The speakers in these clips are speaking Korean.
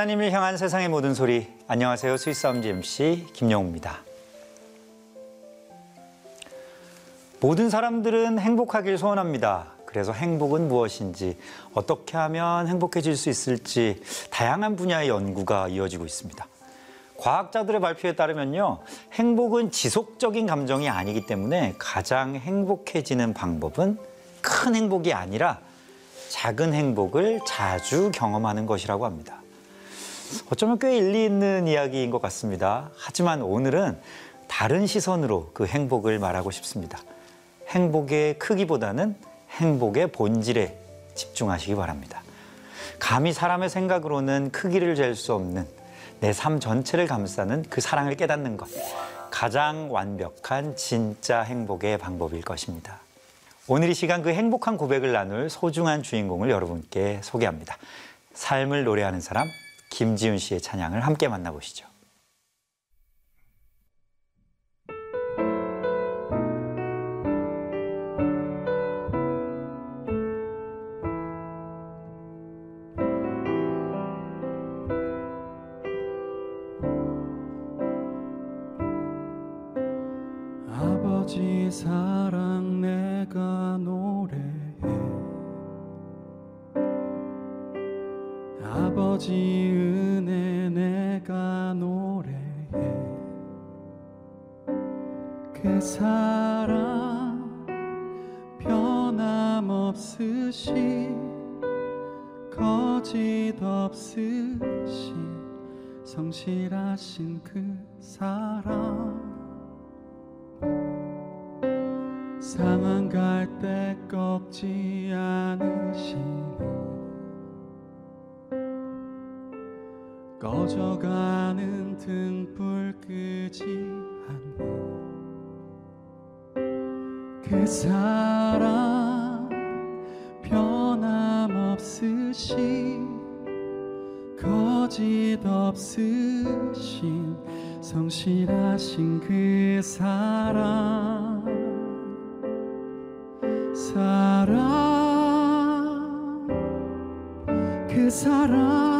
하나님을 향한 세상의 모든 소리. 안녕하세요. 스위스암지 MC 김영우입니다. 모든 사람들은 행복하길 소원합니다. 그래서 행복은 무엇인지 어떻게 하면 행복해질 수 있을지 다양한 분야의 연구가 이어지고 있습니다. 과학자들의 발표에 따르면요 행복은 지속적인 감정이 아니기 때문에 가장 행복해지는 방법은 큰 행복이 아니라 작은 행복을 자주 경험하는 것이라고 합니다. 어쩌면 꽤 일리 있는 이야기인 것 같습니다. 하지만 오늘은 다른 시선으로 그 행복을 말하고 싶습니다. 행복의 크기보다는 행복의 본질에 집중하시기 바랍니다. 감히 사람의 생각으로는 크기를 잴 수 없는 내 삶 전체를 감싸는 그 사랑을 깨닫는 것. 가장 완벽한 진짜 행복의 방법일 것입니다. 오늘 이 시간 그 행복한 고백을 나눌 소중한 주인공을 여러분께 소개합니다. 삶을 노래하는 사람, 김지훈 씨의 찬양을 함께 만나보시죠. 그 사랑 변함없으시 거짓 없으신 성실하신 그 사랑. 사랑 그 사랑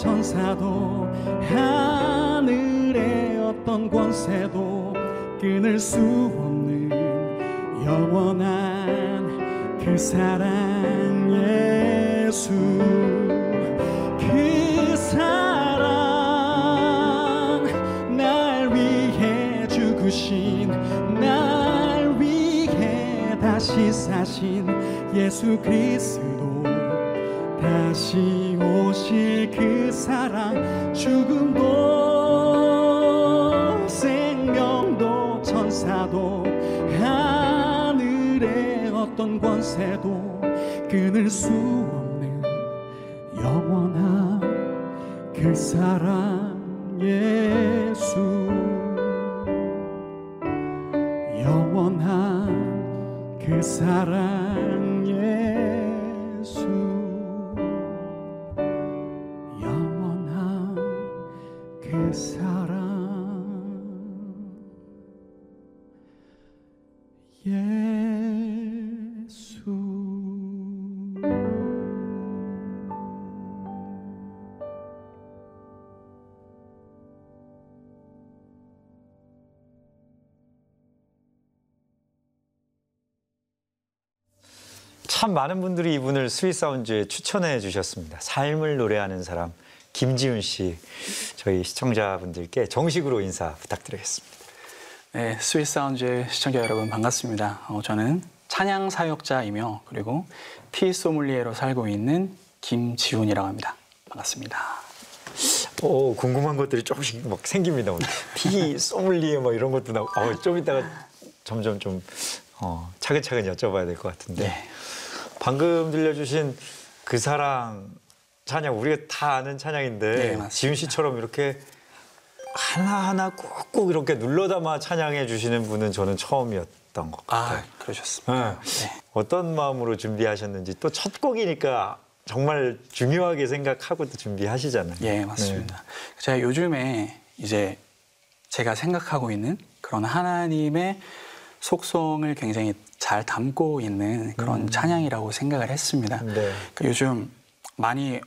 천사도 하늘의 어떤 권세도 끊을 수 없는 영원한 그 사랑 예수 그 사랑 날 위해 죽으신 날 위해 다시 사신 예수 그리스도 다시 권세도 끊을 수 참 많은 분들이 이분을 스윗사운즈에 추천해 주셨습니다. 삶을 노래하는 사람 김지훈 씨 저희 시청자분들께 정식으로 인사 부탁드리겠습니다. 네, 스윗 사운드 시청자 여러분 반갑습니다. 어, 저는 찬양 사역자이며 그리고 티 소믈리에로 살고 있는 김지훈이라고 합니다. 반갑습니다. 오, 궁금한 것들이 조금씩 막 생깁니다. 오늘. 티, 소믈리에 뭐 이런 것도 나오고 어, 좀 이따가 점점 좀 어, 차근차근 여쭤봐야 될 것 같은데 네. 방금 들려주신 그 사랑 찬양 우리가 다 아는 찬양인데 네. 지훈 씨처럼 이렇게 하나하나 꾹꾹 이렇게 눌러 담아 찬양해 주시는 분은 저는 처음이었던 것 같아요. 아, 그러셨습니다. 네. 네. 어떤 마음으로 준비하셨는지 또 첫 곡이니까 정말 중요하게 생각하고 또 준비하시잖아요. 예, 맞습니다. 제가 요즘에 이제 제가 생각하고 있는 그런 하나님의 속성을 굉장히 잘 담고 있는 그런 찬양이라고 생각을 했습니다. 음. 네. 그 요즘 많이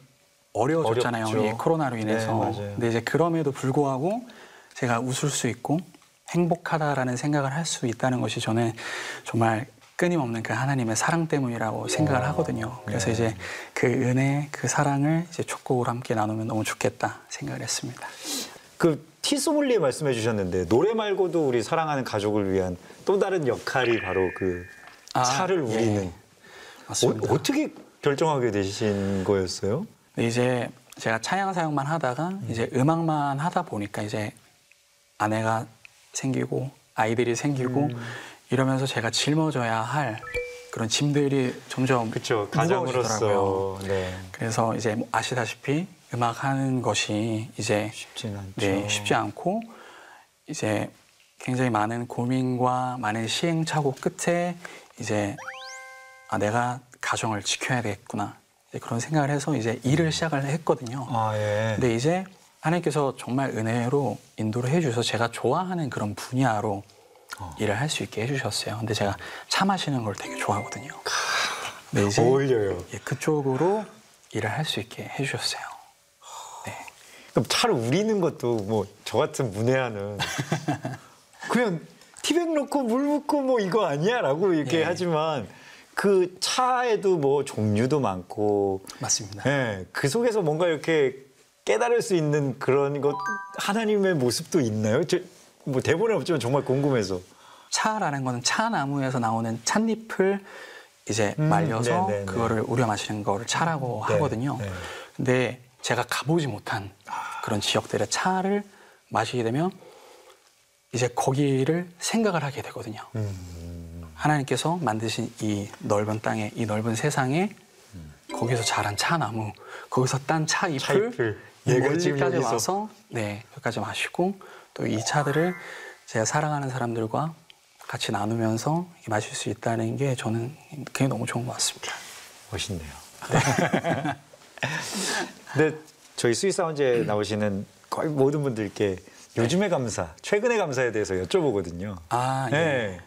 어려워졌잖아요. 어렵죠. 이 코로나로 인해서. 네. 근데 이제 그럼에도 불구하고 제가 웃을 수 있고 행복하다라는 생각을 할 수 있다는 것이 저는 정말 끊임없는 그 하나님의 사랑 때문이라고 생각을 하거든요. 그래서 네. 이제 그 은혜, 그 사랑을 이제 촉곡으로 함께 나누면 너무 좋겠다 생각을 했습니다. 그 티소믈리에 말씀해 주셨는데 노래 말고도 우리 사랑하는 가족을 위한 또 다른 역할이 바로 그 아, 차를 예. 우리는 맞습니다. 어, 떻게 결정하게 되신 거였어요? 근데 이제 제가 차양 사역만 하다가 이제 음악만 하다 보니까 이제 아내가 생기고 아이들이 생기고 음. 이러면서 제가 짊어져야 할 그런 짐들이 점점. 무거워지더라고요. 가장으로서 네. 그래서 이제 뭐 아시다시피 음악 하는 것이 이제 쉽진 않죠. 네, 쉽지 않고 이제 굉장히 많은 고민과 많은 시행착오 끝에 이제 아 내가 가정을 지켜야 되겠구나 그런 생각을 해서 이제 일을 시작을 했거든요. 아 예. 근데 이제 하나님께서 정말 은혜로 인도를 해주셔서 제가 좋아하는 그런 분야로 어. 일을 할 수 있게 해주셨어요. 근데 제가 차 마시는 걸 되게 좋아하거든요. 근데 이제 어울려요. 예, 그쪽으로 일을 할 수 있게 해주셨어요. 네. 그럼 차를 우리는 것도 뭐 저 같은 문외한은 그냥 티백 넣고 물 붓고 뭐 이거 아니야라고 이렇게 예. 하지만 그 차에도 뭐 종류도 많고 맞습니다. 예, 그 속에서 뭔가 이렇게 깨달을 수 있는 그런 것 하나님의 모습도 있나요? 저, 뭐 대본에 없지만 정말 궁금해서. 차라는 거는 차나무에서 나오는 찻잎을 이제 음, 말려서 네, 네, 네. 그거를 우려 마시는 거를 차라고 네, 하거든요. 네. 근데 제가 가보지 못한 그런 지역들의 차를 마시게 되면 이제 거기를 생각을 하게 되거든요. 음. 하나님께서 만드신 이 넓은 땅에 이 넓은 세상에 거기서 자란 차 나무 거기서 딴 차 잎을, 지금 멀리까지 여기서. 와서 네 여기까지 마시고 또 이 차들을 제가 사랑하는 사람들과 같이 나누면서 마실 수 있다는 게 저는 그게 너무 좋은 것 같습니다. 멋있네요. 근데 저희 스윗사운즈에 나오시는 거의 모든 분들께 요즘의 감사, 최근의 감사에 대해서 여쭤보거든요. 아, 예. 네.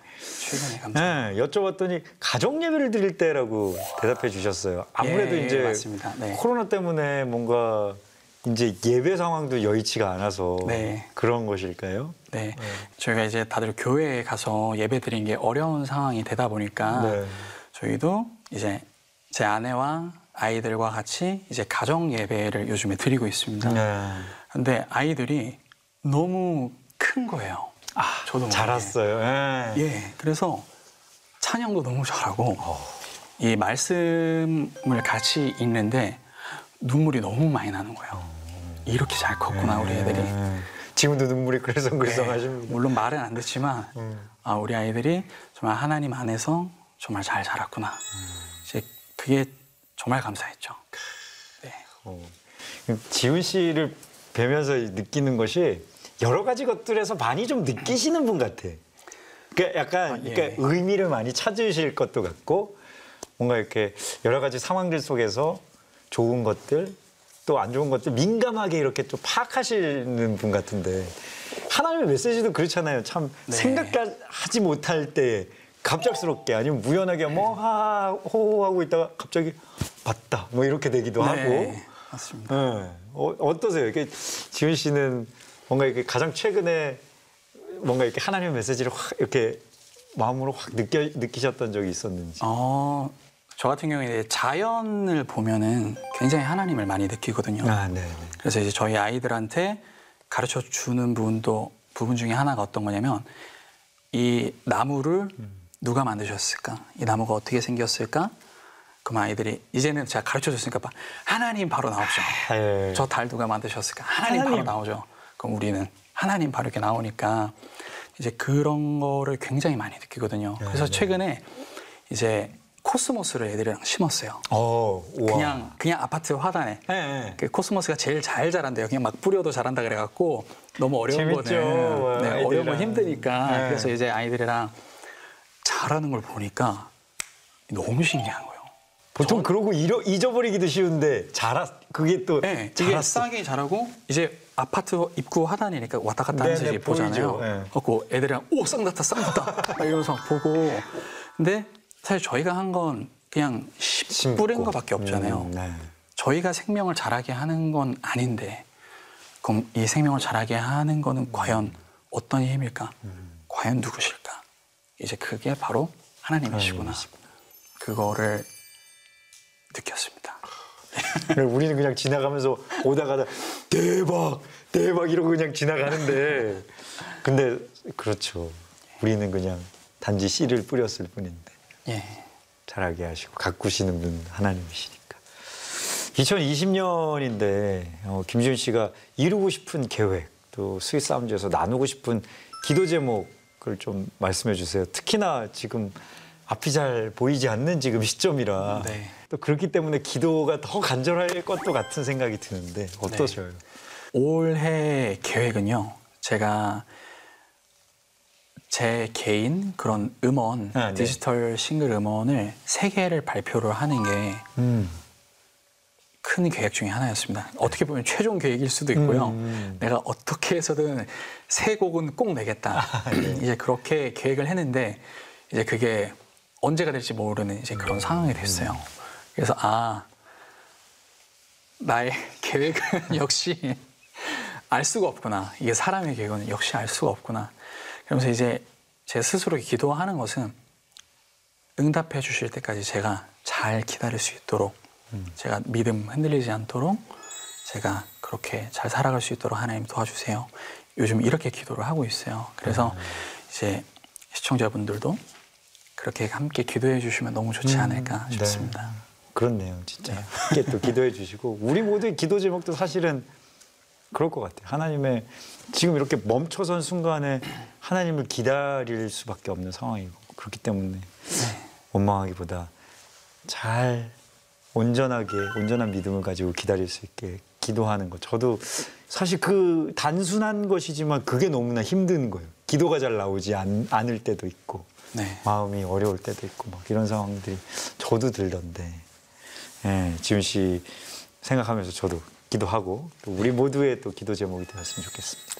최근에 감사. 네, 여쭤봤더니 가정 예배를 드릴 때라고 대답해 주셨어요. 아무래도 예, 이제 맞습니다. 네. 코로나 때문에 뭔가 이제 예배 상황도 여의치가 않아서 네. 그런 것일까요? 네. 저희가 이제 다들 교회에 가서 예배 드리는 게 어려운 상황이 되다 보니까 네. 저희도 이제 제 아내와 아이들과 같이 이제 가정 예배를 요즘에 드리고 있습니다. 네. 근데 아이들이 너무 큰 거예요. 저도 모르게. 잘 왔어요. 예. 예, 그래서 찬양도 너무 잘하고 이 말씀을 같이 읽는데 눈물이 너무 많이 나는 거예요. 이렇게 잘 컸구나 우리 애들이. 예. 지금도 눈물이 네, 그래성그래성하십니다. 물론 말은 안 듣지만 아, 우리 아이들이 정말 하나님 안에서 정말 잘 자랐구나. 이제 그게 정말 감사했죠. 네. 어. 지훈 씨를 뵈면서 느끼는 것이 여러 가지 것들에서 많이 좀 느끼시는 분 같아. 그러니까 약간 아, 예. 그러니까 의미를 많이 찾으실 것도 같고 뭔가 이렇게 여러 가지 상황들 속에서 좋은 것들 또 안 좋은 것들 민감하게 이렇게 또 파악하시는 분 같은데 하나님의 메시지도 그렇잖아요. 참 네. 생각하지 못할 때 갑작스럽게 아니면 무연하게 뭐 하호 하고 있다가 갑자기 맞다 뭐 이렇게 되기도 하고 네, 맞습니다. 네. 어, 어떠세요? 이게 지훈 씨는 뭔가 이렇게 가장 최근에 뭔가 이렇게 하나님의 메시지를 확 이렇게 마음으로 확 느껴 느끼셨던 적이 있었는지. 어, 저 같은 경우에 자연을 보면은 굉장히 하나님을 많이 느끼거든요. 아, 네, 네. 그래서 이제 저희 아이들한테 가르쳐 주는 부분도 부분 중에 하나가 어떤 거냐면 이 나무를 누가 만드셨을까? 이 나무가 어떻게 생겼을까? 그럼 아이들이 이제는 제가 가르쳐 줬으니까 봐. 하나님 바로 나오죠. 예. 저달 누가 만드셨을까? 하나님, 하나님. 바로 나오죠. 그럼 우리는 하나님 바로 이렇게 나오니까 이제 그런 거를 굉장히 많이 느끼거든요. 그래서 최근에 이제 코스모스를 애들이랑 심었어요. 어, 우와. 그냥 그냥 아파트 화단에 예, 예. 그 코스모스가 제일 잘 자란대요. 그냥 막 뿌려도 자란다 그래갖고 너무 어려운. 거는 네. 어려운 건 힘드니까 네. 그래서 이제 아이들이랑 잘하는 걸 보니까 너무 신기한 거예요. 보통 그러고 잃어, 잊어버리기도 쉬운데 잘하 그게 또 네, 잘했어. 싸게 잘하고 이제 아파트 입구 화단이니까 왔다 갔다 네, 이제 네, 보잖아요. 네. 그래갖고 애들이랑 오 쌍났다 쌍났다 막 이러면서 보고 근데 사실 저희가 한 건 그냥 씨 심고. 뿌린 거밖에 없잖아요. 음, 네. 저희가 생명을 자라게 하는 건 아닌데 그럼 이 생명을 자라게 하는 거는 과연 어떤 힘일까? 과연 누구실까? 이제 그게 바로 하나님이시구나. 그거를 느꼈습니다. 그리고 우리는 그냥 지나가면서 오다가다 대박 대박 이러고 그냥 지나가는데 근데 그렇죠. 우리는 그냥 단지 씨를 뿌렸을 뿐인데 예. 자라게 하시고 가꾸시는 분 하나님이시니까. 2020년인데 어, 김지훈 씨가 이루고 싶은 계획 또 스윗 사운드에서 나누고 싶은 기도 제목 을좀 말씀해 주세요. 특히나 지금 앞이 잘 보이지 않는 지금 시점이라 네. 또 그렇기 때문에 기도가 더 간절할 것도 같은 생각이 드는데 어떠셔요? 올해 계획은요. 제가 제 개인 그런 음원, 아, 네. 디지털 싱글 음원을 세 개를 발표를 하는 게 큰 음. 계획 중에 하나였습니다. 어떻게 보면 최종 계획일 수도 있고요. 음. 내가 어떻게 해서든 세 곡은 꼭 내겠다. 아, 네. 이제 그렇게 계획을 했는데 이제 그게 언제가 될지 모르는 이제 그런 상황이 됐어요. 그래서 아 나의 계획은 역시 알 수가 없구나. 이게 사람의 계획은 역시 알 수가 없구나. 그러면서 이제 제 스스로 기도하는 것은 응답해 주실 때까지 제가 잘 기다릴 수 있도록 제가 믿음 흔들리지 않도록 제가 그렇게 잘 살아갈 수 있도록 하나님 도와주세요. 요즘 이렇게 기도를 하고 있어요. 그래서 이제 시청자분들도 그렇게 함께 기도해 주시면 너무 좋지 않을까 네. 싶습니다. 그렇네요, 진짜. 함께 또 기도해 주시고 우리 모두의 기도 제목도 사실은 그럴 것 같아요. 하나님의 지금 이렇게 멈춰선 순간에 하나님을 기다릴 수밖에 없는 상황이고 그렇기 때문에 원망하기보다 잘 온전하게 온전한 믿음을 가지고 기다릴 수 있게 기도하는 것. 저도 사실 그 단순한 것이지만 그게 너무나 힘든 거예요. 기도가 잘 나오지 않, 않을 때도 있고 네. 마음이 어려울 때도 있고 막 이런 상황들이 저도 들던데 예, 지훈 씨 생각하면서 저도 기도하고 또 우리 모두의 또 기도 제목이 되었으면 좋겠습니다.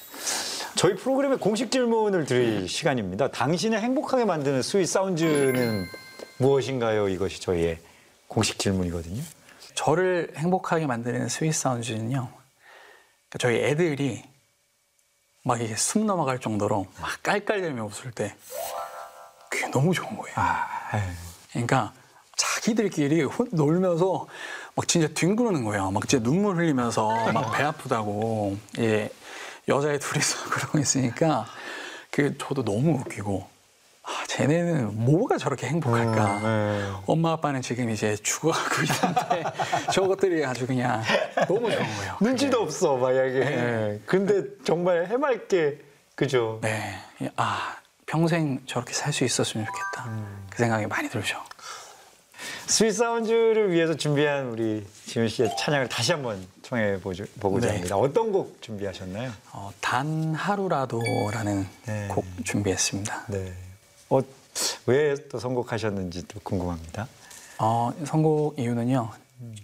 저희 프로그램의 공식 질문을 드릴 시간입니다. 당신을 행복하게 만드는 sweet sound는 무엇인가요? 이것이 저희의 공식 질문이거든요. 저를 행복하게 만드는 sweet sound는요. 그러니까 저희 애들이 막 이게 숨 넘어갈 정도로 막 깔깔대며 웃을 때 그게 너무 좋은 거예요. 아. 그러니까 자기들끼리 혼- 놀면서 막 진짜 뒹구르는 거예요. 막 진짜 눈물 흘리면서 막 배 아프다고 예, 여자애 둘이서 그러고 있으니까 그 저도 너무 웃기고 아 쟤네는 뭐가 저렇게 행복할까? 네. 엄마 아빠는 지금 이제 죽어가고 있는데 저것들이 아주 그냥 너무 좋은 거예요. 눈치도 없어 만약에. 네. 근데 정말 해맑게 그죠. 네, 아 평생 저렇게 살 수 있었으면 좋겠다. 그 생각이 많이 들죠. 스윗 사운즈를 위해서 준비한 우리 지훈 씨의 찬양을 다시 한번 청해 보고자 네. 합니다. 어떤 곡 준비하셨나요? 어, 단 하루라도라는 네. 곡 준비했습니다. 네. 어, 왜 또 선곡하셨는지도 궁금합니다. 어, 선곡 이유는요.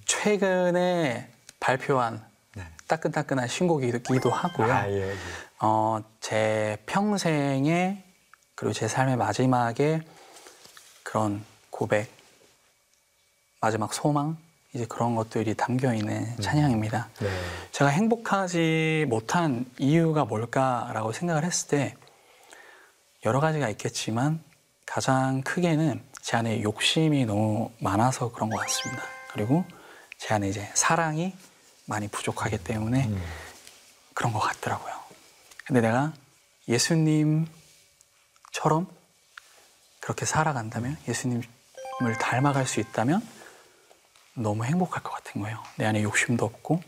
최근에 발표한 네. 따끈따끈한 신곡이기도 하고요. 아, 예, 예. 어, 제 평생에 그리고 제 삶의 마지막에 그런 고백, 마지막 소망 이제 그런 것들이 담겨 있는 찬양입니다. 네. 제가 행복하지 못한 이유가 뭘까라고 생각을 했을 때 여러 가지가 있겠지만 가장 크게는 제 안에 욕심이 너무 많아서 그런 것 같습니다. 그리고 제 안에 이제 사랑이 많이 부족하기 때문에 음. 그런 것 같더라고요. 근데 내가 예수님처럼 그렇게 살아간다면 예수님을 닮아갈 수 있다면 너무 행복할 것 같은 거예요. 내 안에 욕심도 없고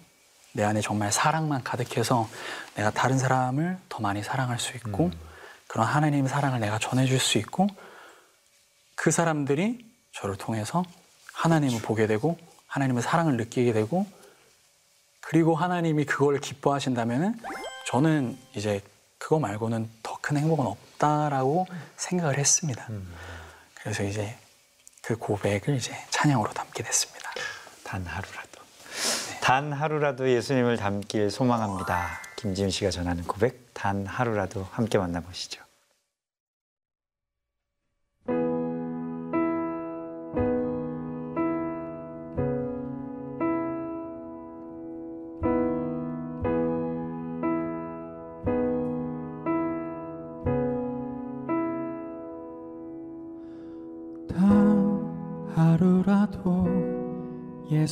내 안에 정말 사랑만 가득해서 내가 다른 사람을 더 많이 사랑할 수 있고 그런 하나님의 사랑을 내가 전해줄 수 있고 그 사람들이 저를 통해서 하나님을 보게 되고 하나님의 사랑을 느끼게 되고 그리고 하나님이 그걸 기뻐하신다면은 저는 이제 그거 말고는 더 큰 행복은 없다라고 생각을 했습니다. 그래서 이제 그 고백을 이제 찬양으로 담게 됐습니다. 단 하루라도. 단 하루라도 예수님을 닮길 소망합니다. 김지훈 씨가 전하는 고백, 단 하루라도 함께 만나보시죠.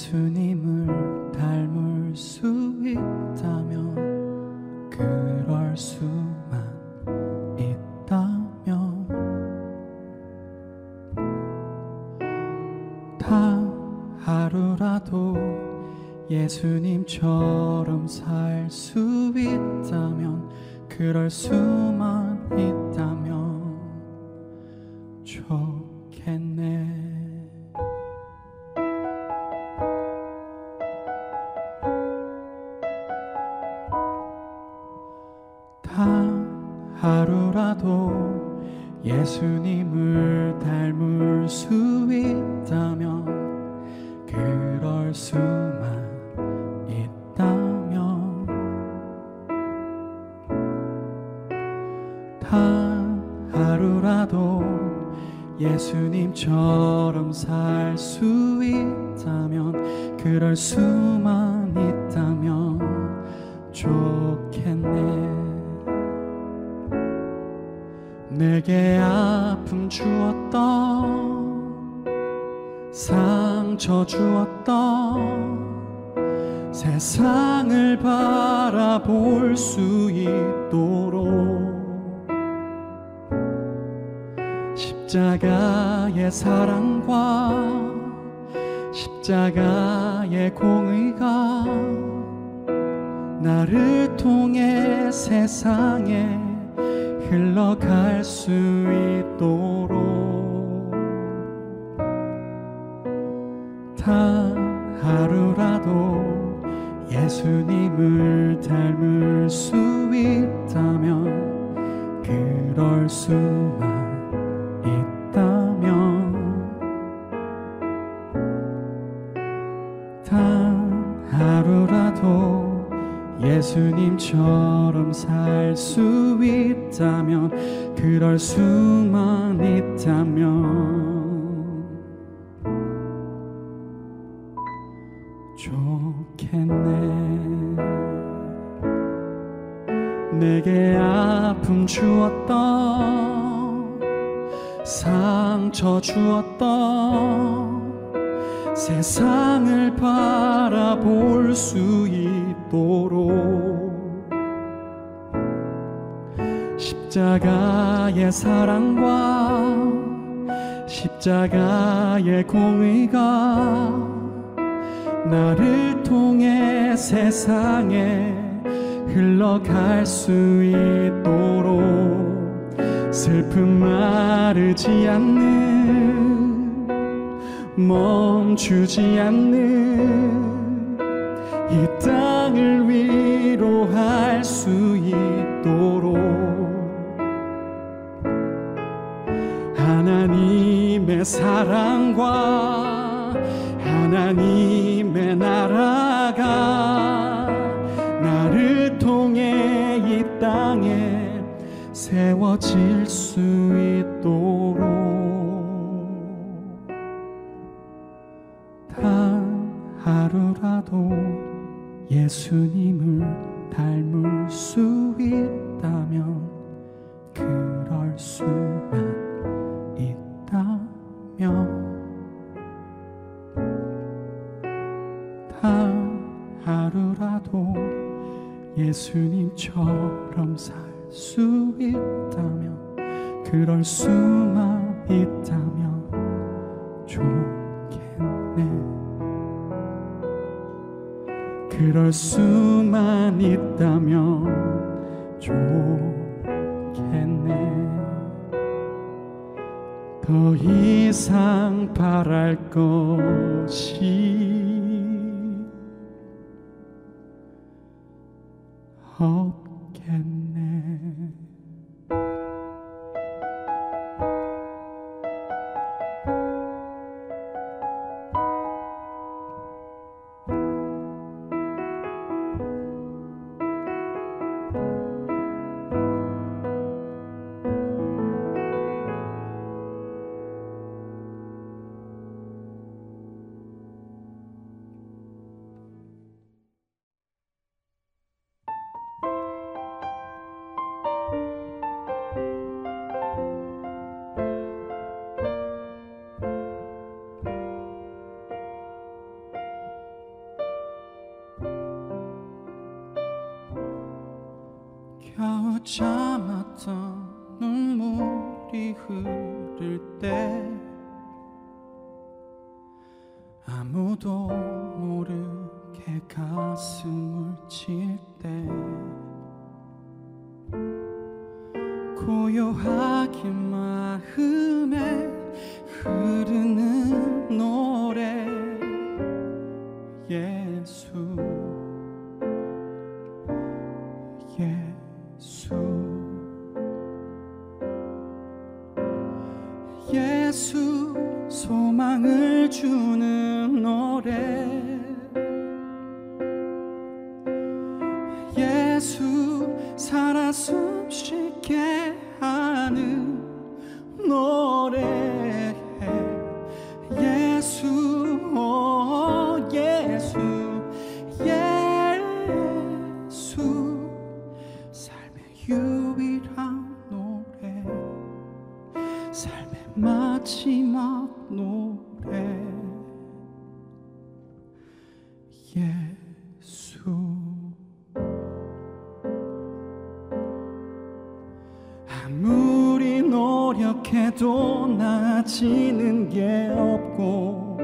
예수님을 닮을 수 있다면 그럴 수만 있다면 단 하루라도 예수님처럼 살 수 있다면 그럴 수만 세상을 바라볼 수 있도록. 십자가의 사랑과 십자가의 공의가 나를 통해 세상에 흘러갈 수 있도록. 단 하루라도 예수님을 닮을 수 있다면 그럴 수만 있다면 단 하루라도 예수님처럼 살 수 있다면 그럴 수만 있다면 주었던 상처 주었던 세상을 바라볼 수 있도록. 십자가의 사랑과 십자가의 공의가 나를 통해 세상에 흘러갈 수 있도록 슬픔 마르지 않는 멈추지 않는 이 땅을 위로할 수 있도록. 하나님의 사랑과 하나님 세워질 수 있도록. 단 하루라도 예수님을 닮을 수 있다면 그럴 수만 있다면. 단 하루라도 예수님처럼 살 수 있다면 그럴 수만 있다면 좋겠네. 그럴 수만 있다면 좋겠네. 더 이상 바랄 것이 없겠네 참았던 눈물이 흐를 때 아무도 모르게 가슴을 칠 때 고요하 노력해도 나아지는 게 없고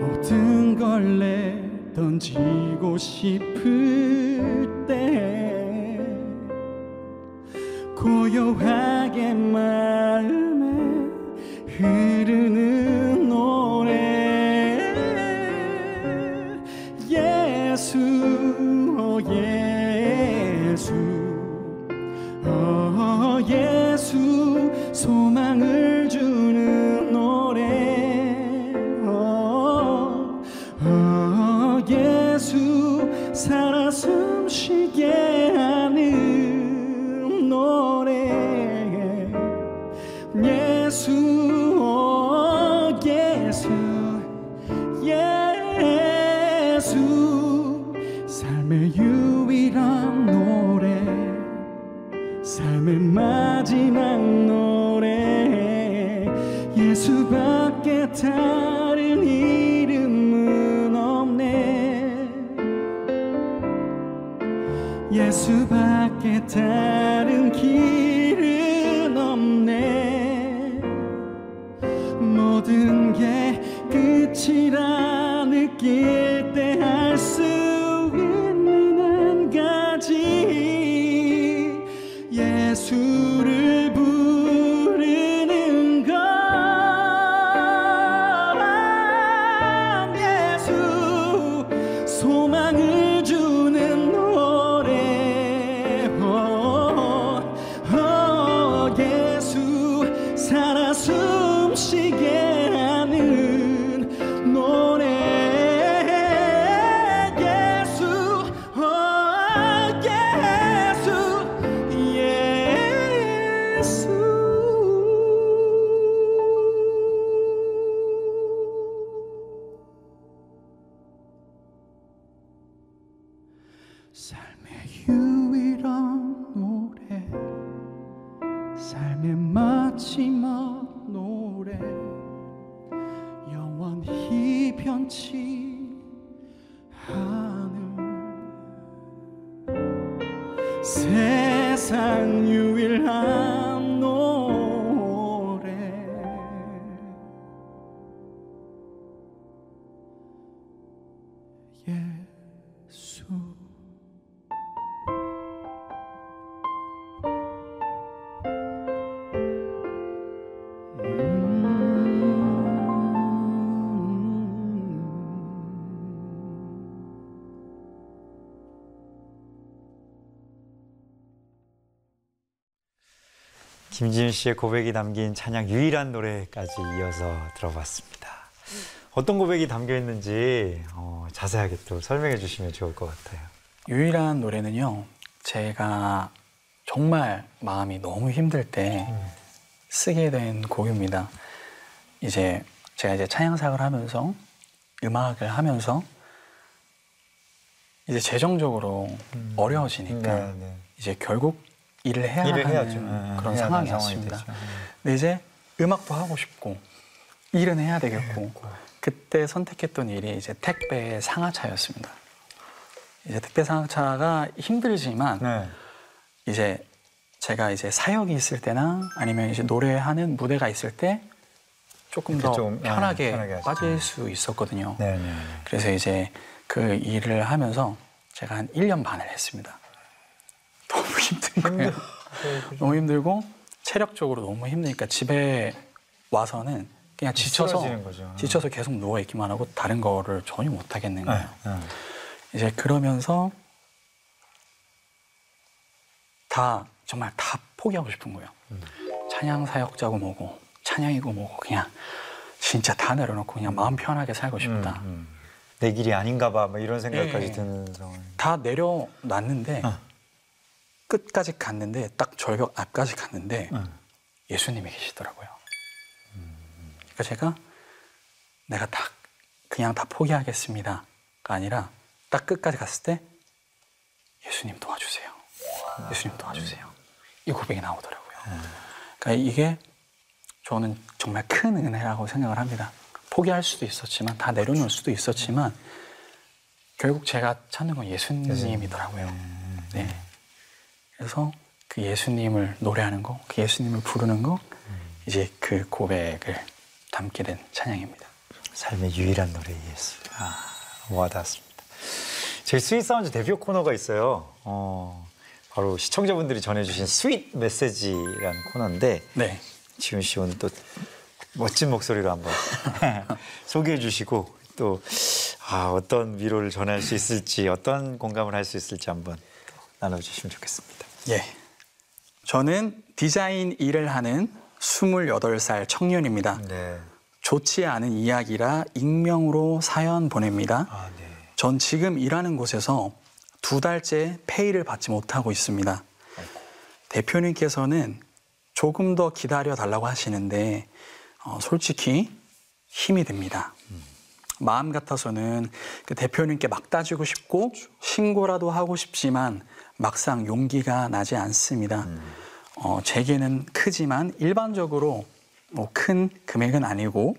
모든 걸 내던지고 싶을 때 고요하게 마음에 흐 끝 김지윤 씨의 고백이 담긴 찬양 유일한 노래까지 이어서 들어봤습니다. 어떤 고백이 담겨 있는지 어, 자세하게 또 설명해 주시면 좋을 것 같아요. 유일한 노래는요. 제가 정말 마음이 너무 힘들 때 쓰게 된 곡입니다. 이제 제가 이제 찬양 사역을 하면서 음악을 하면서 이제 재정적으로 어려워지니까 네, 네. 이제 결국 일을 해야 일을 하는 해야죠. 네, 그런 해야 상황이 되는 왔습니다. 되죠. 근데 이제 음악도 하고 싶고 일은 해야 되겠고 그때 선택했던 일이 이제 택배 상하차였습니다. 이제 택배 상하차가 힘들지만 네. 이제 제가 이제 사역이 있을 때나 아니면 이제 노래하는 무대가 있을 때 조금 더 좀, 네, 편하게 편하게 하시죠. 빠질 수 있었거든요. 네, 네, 네. 그래서 이제 그 일을 하면서 제가 한 1년 반을 했습니다. 힘든 거예요. 너무 힘들고 체력적으로 너무 힘드니까 집에 와서는 그냥 지쳐서. 지쳐서 계속 누워 있기만 하고 다른 거를 전혀 못 하겠는 거예요. 네, 네. 이제 그러면서 다 정말 다 포기하고 싶은 거예요. 찬양 사역자고 뭐고 찬양이고 뭐고 그냥 진짜 다 내려놓고 그냥 마음 편하게 살고 싶다. 음, 음. 내 길이 아닌가 봐. 뭐 이런 생각까지 예. 드는 상황. 다 내려놨는데 어. 끝까지 갔는데 딱 절벽 앞까지 갔는데 어. 예수님이 계시더라고요. 그러니까 제가 내가 다 그냥 다 포기하겠습니다가 아니라 딱 끝까지 갔을 때 예수님 도와주세요. 예수님 도와주세요. 이 고백이 나오더라고요. 그러니까 이게 저는 정말 큰 은혜라고 생각을 합니다. 포기할 수도 있었지만 다 내려놓을 수도 있었지만 결국 제가 찾는 건 예수님이더라고요. 네. 그래서 그 예수님을 노래하는 거, 그 예수님을 부르는 거, 이제 그 고백을 담게 된 찬양입니다. 삶의 유일한 노래 예수. 아, 와닿았습니다. 저희 Sweet Sound 대표 코너가 있어요. 어, 바로 시청자분들이 전해주신 sweet 메시지라는 코너인데 네. 지훈 씨 오늘 또 멋진 목소리로 한번 소개해 주시고 또 아, 어떤 위로를 전할 수 있을지 어떤 공감을 할 수 있을지 한번 나눠주시면 좋겠습니다. 예. 저는 디자인 일을 하는 28살 청년입니다. 네. 좋지 않은 이야기라 익명으로 사연 보냅니다. 아, 네. 전 지금 일하는 곳에서 두 달째 페이를 받지 못하고 있습니다. 대표님께서는 조금 더 기다려 달라고 하시는데 어, 솔직히 힘이 듭니다. 마음 같아서는 그 대표님께 막 따지고 싶고 신고라도 하고 싶지만 막상 용기가 나지 않습니다. 어, 제게는 크지만 일반적으로 뭐 큰 금액은 아니고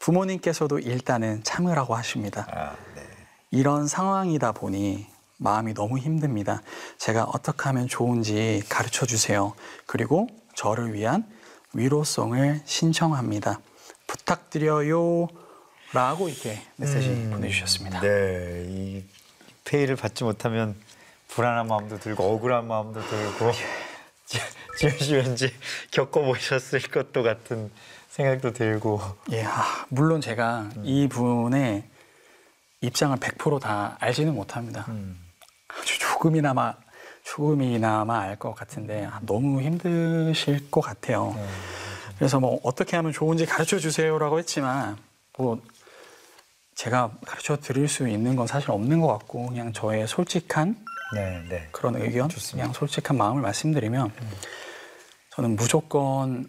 부모님께서도 일단은 참으라고 하십니다. 아, 네. 이런 상황이다 보니 마음이 너무 힘듭니다. 제가 어떻게 하면 좋은지 가르쳐 주세요. 그리고 저를 위한 위로송을 신청합니다. 부탁드려요. 라고 이렇게 메시지 보내주셨습니다. 네, 이 페이를 받지 못하면 불안한 마음도 들고 억울한 마음도 들고. 지현 씨 왠지 겪어보셨을 것도 같은 생각도 들고. 예, 아, 물론 제가 이 분의 입장을 100%다 알지는 못합니다. 아주 조금이나마 조금이나마 알 것 같은데 아, 너무 힘드실 것 같아요. 그래서 뭐 어떻게 하면 좋은지 가르쳐 주세요라고 했지만 뭐 제가 가르쳐 드릴 수 있는 건 사실 없는 것 같고 그냥 저의 솔직한 네, 네. 그런 의견, 그냥 솔직한 마음을 말씀드리면 저는 무조건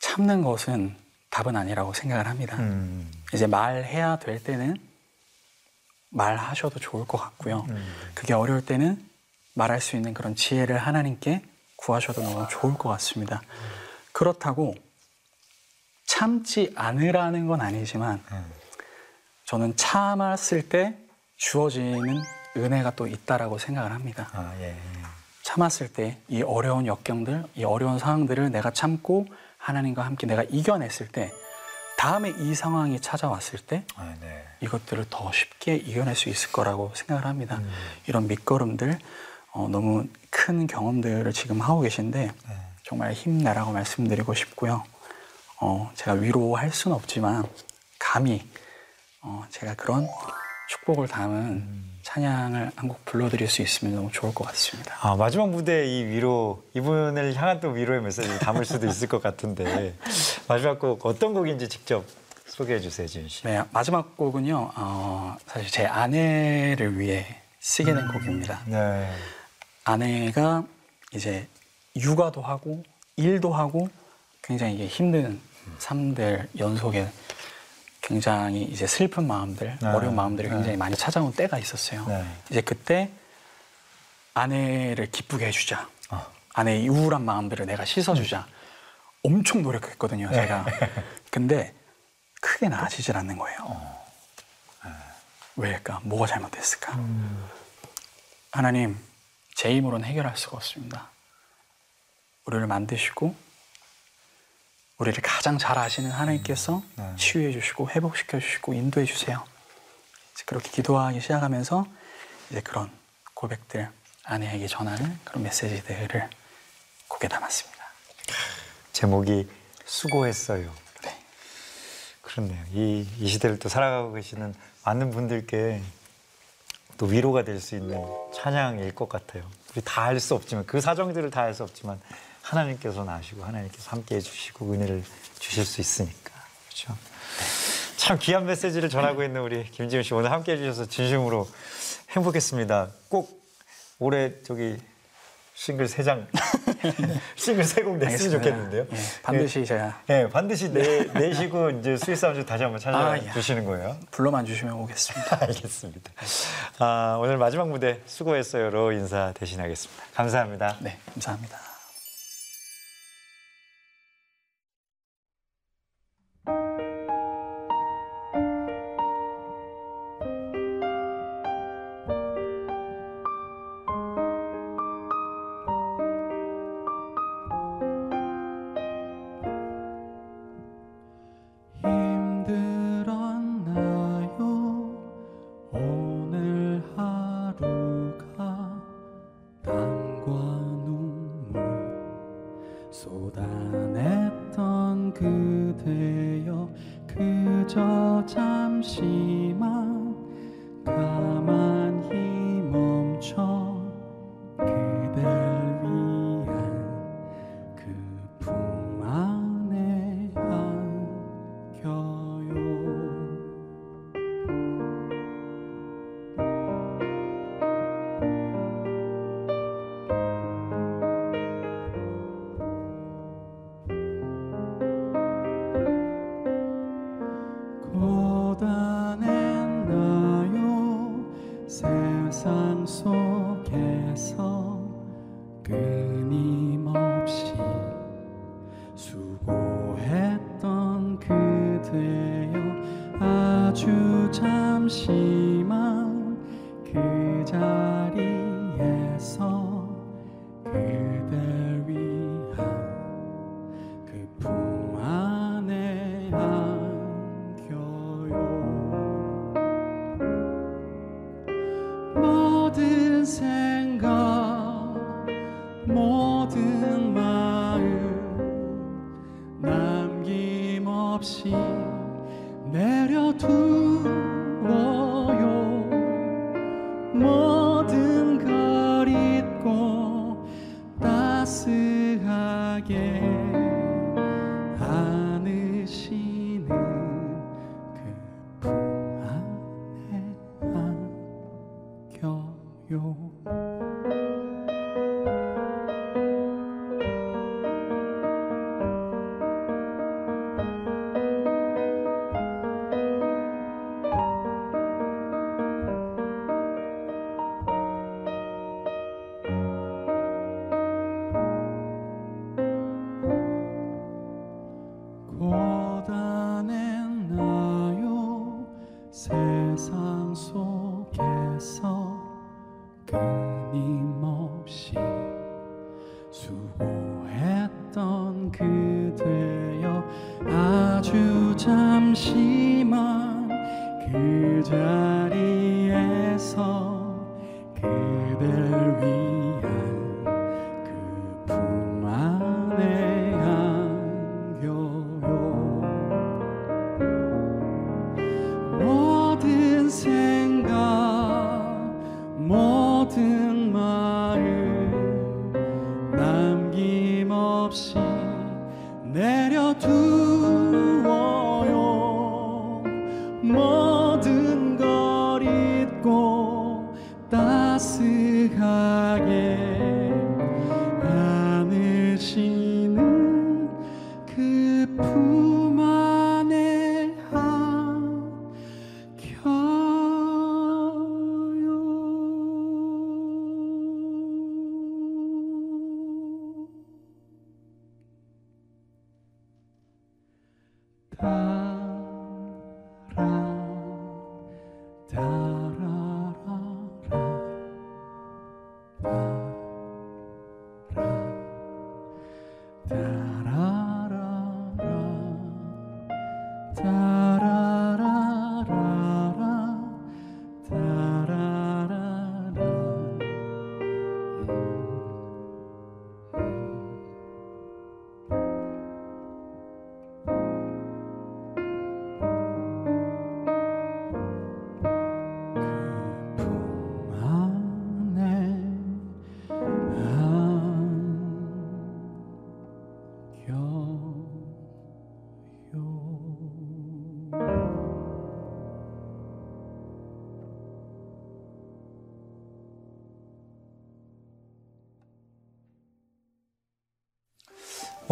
참는 것은 답은 아니라고 생각을 합니다. 음, 이제 말해야 될 때는 말하셔도 좋을 것 같고요. 음. 그게 어려울 때는 말할 수 있는 그런 지혜를 하나님께 구하셔도 너무 좋을 것 같습니다. 그렇다고 참지 않으라는 건 아니지만 음. 저는 참았을 때 주어지는 은혜가 또 있다라고 생각을 합니다. 아, 예. 참았을 때 이 어려운 역경들, 이 어려운 상황들을 내가 참고 하나님과 함께 내가 이겨냈을 때 다음에 이 상황이 찾아왔을 때 아, 네. 이것들을 더 쉽게 이겨낼 수 있을 거라고 생각을 합니다. 이런 밑거름들 어, 너무 큰 경험들을 지금 하고 계신데 정말 힘내라고 말씀드리고 싶고요. 어, 제가 위로할 수는 없지만 감히 어, 제가 그런 축복을 담은 찬양을 한 곡 불러드릴 수 있으면 너무 좋을 것 같습니다. 아, 마지막 무대 이 위로 이분을 향한 또 위로의 메시지를 담을 수도 있을 것 같은데 마지막 곡 어떤 곡인지 직접 소개해 주세요, 지은 씨. 네, 마지막 곡은요. 어, 사실 제 아내를 위해 쓰게 된 곡입니다. 네. 아내가 이제 육아도 하고 일도 하고 굉장히 이게 힘든 삶들 연속에 굉장히 이제 슬픈 마음들, 네. 어려운 마음들이 네. 굉장히 많이 찾아온 때가 있었어요. 네. 이제 그때 아내를 기쁘게 해주자. 아. 아내의 우울한 마음들을 내가 씻어주자. 엄청 노력했거든요, 제가. 근데 크게 나아지질 않는 거예요. 왜일까? 뭐가 잘못됐을까? 하나님, 제 힘으로는 해결할 수가 없습니다. 우리를 만드시고 우리를 가장 잘 아시는 하나님께서 네. 치유해 주시고 회복시켜 주시고 인도해 주세요. 이제 그렇게 기도하기 시작하면서 이제 그런 고백들 아내에게 전하는 그런 메시지들을 곡에 담았습니다. 제목이 수고했어요. 네. 그렇네요. 이, 이 시대를 또 살아가고 계시는 많은 분들께 또 위로가 될 수 있는 찬양일 것 같아요. 우리 다 알 수 없지만 그 사정들을 다 알 수 없지만 하나님께서는 아시고 하나님께서 함께 해주시고 은혜를 주실 수 있으니까 그렇죠. 참 귀한 메시지를 전하고 있는 우리 김지훈 씨 오늘 함께 해주셔서 진심으로 행복했습니다. 꼭 올해 저기 싱글 세 장, 싱글 세곡 냈으면. 좋겠는데요. 예, 반드시 제가 네, 반드시 내, 내시고 이제 Sweet Sound 다시 한번 아, 야. 찾아주시는 거예요. 불러만 주시면 오겠습니다. 알겠습니다. 아, 오늘 마지막 무대 수고했어요로 인사 대신하겠습니다. 감사합니다. 네, 감사합니다. 그대여 그저 잠시 모든 마음 남김없이 내려두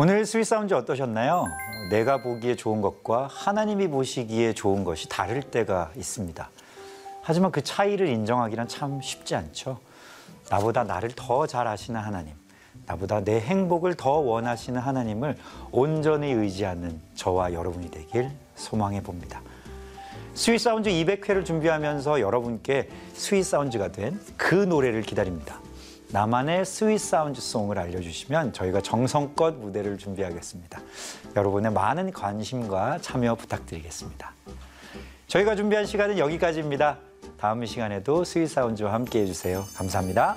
오늘 Sweet Sound 어떠셨나요? 내가 보기에 좋은 것과 하나님이 보시기에 좋은 것이 다를 때가 있습니다. 하지만 그 차이를 인정하기란 참 쉽지 않죠. 나보다 나를 더 잘 아시는 하나님, 나보다 내 행복을 더 원하시는 하나님을 온전히 의지하는 저와 여러분이 되길 소망해 봅니다. Sweet Sound 200회를 준비하면서 여러분께 sweet sound가 된 그 노래를 기다립니다. 나만의 sweet sound song을 알려주시면 저희가 정성껏 무대를 준비하겠습니다. 여러분의 많은 관심과 참여 부탁드리겠습니다. 저희가 준비한 시간은 여기까지입니다. 다음 시간에도 Sweet Sound와 함께 해주세요. 감사합니다.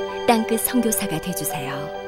땅끝 선교사가 되주세요.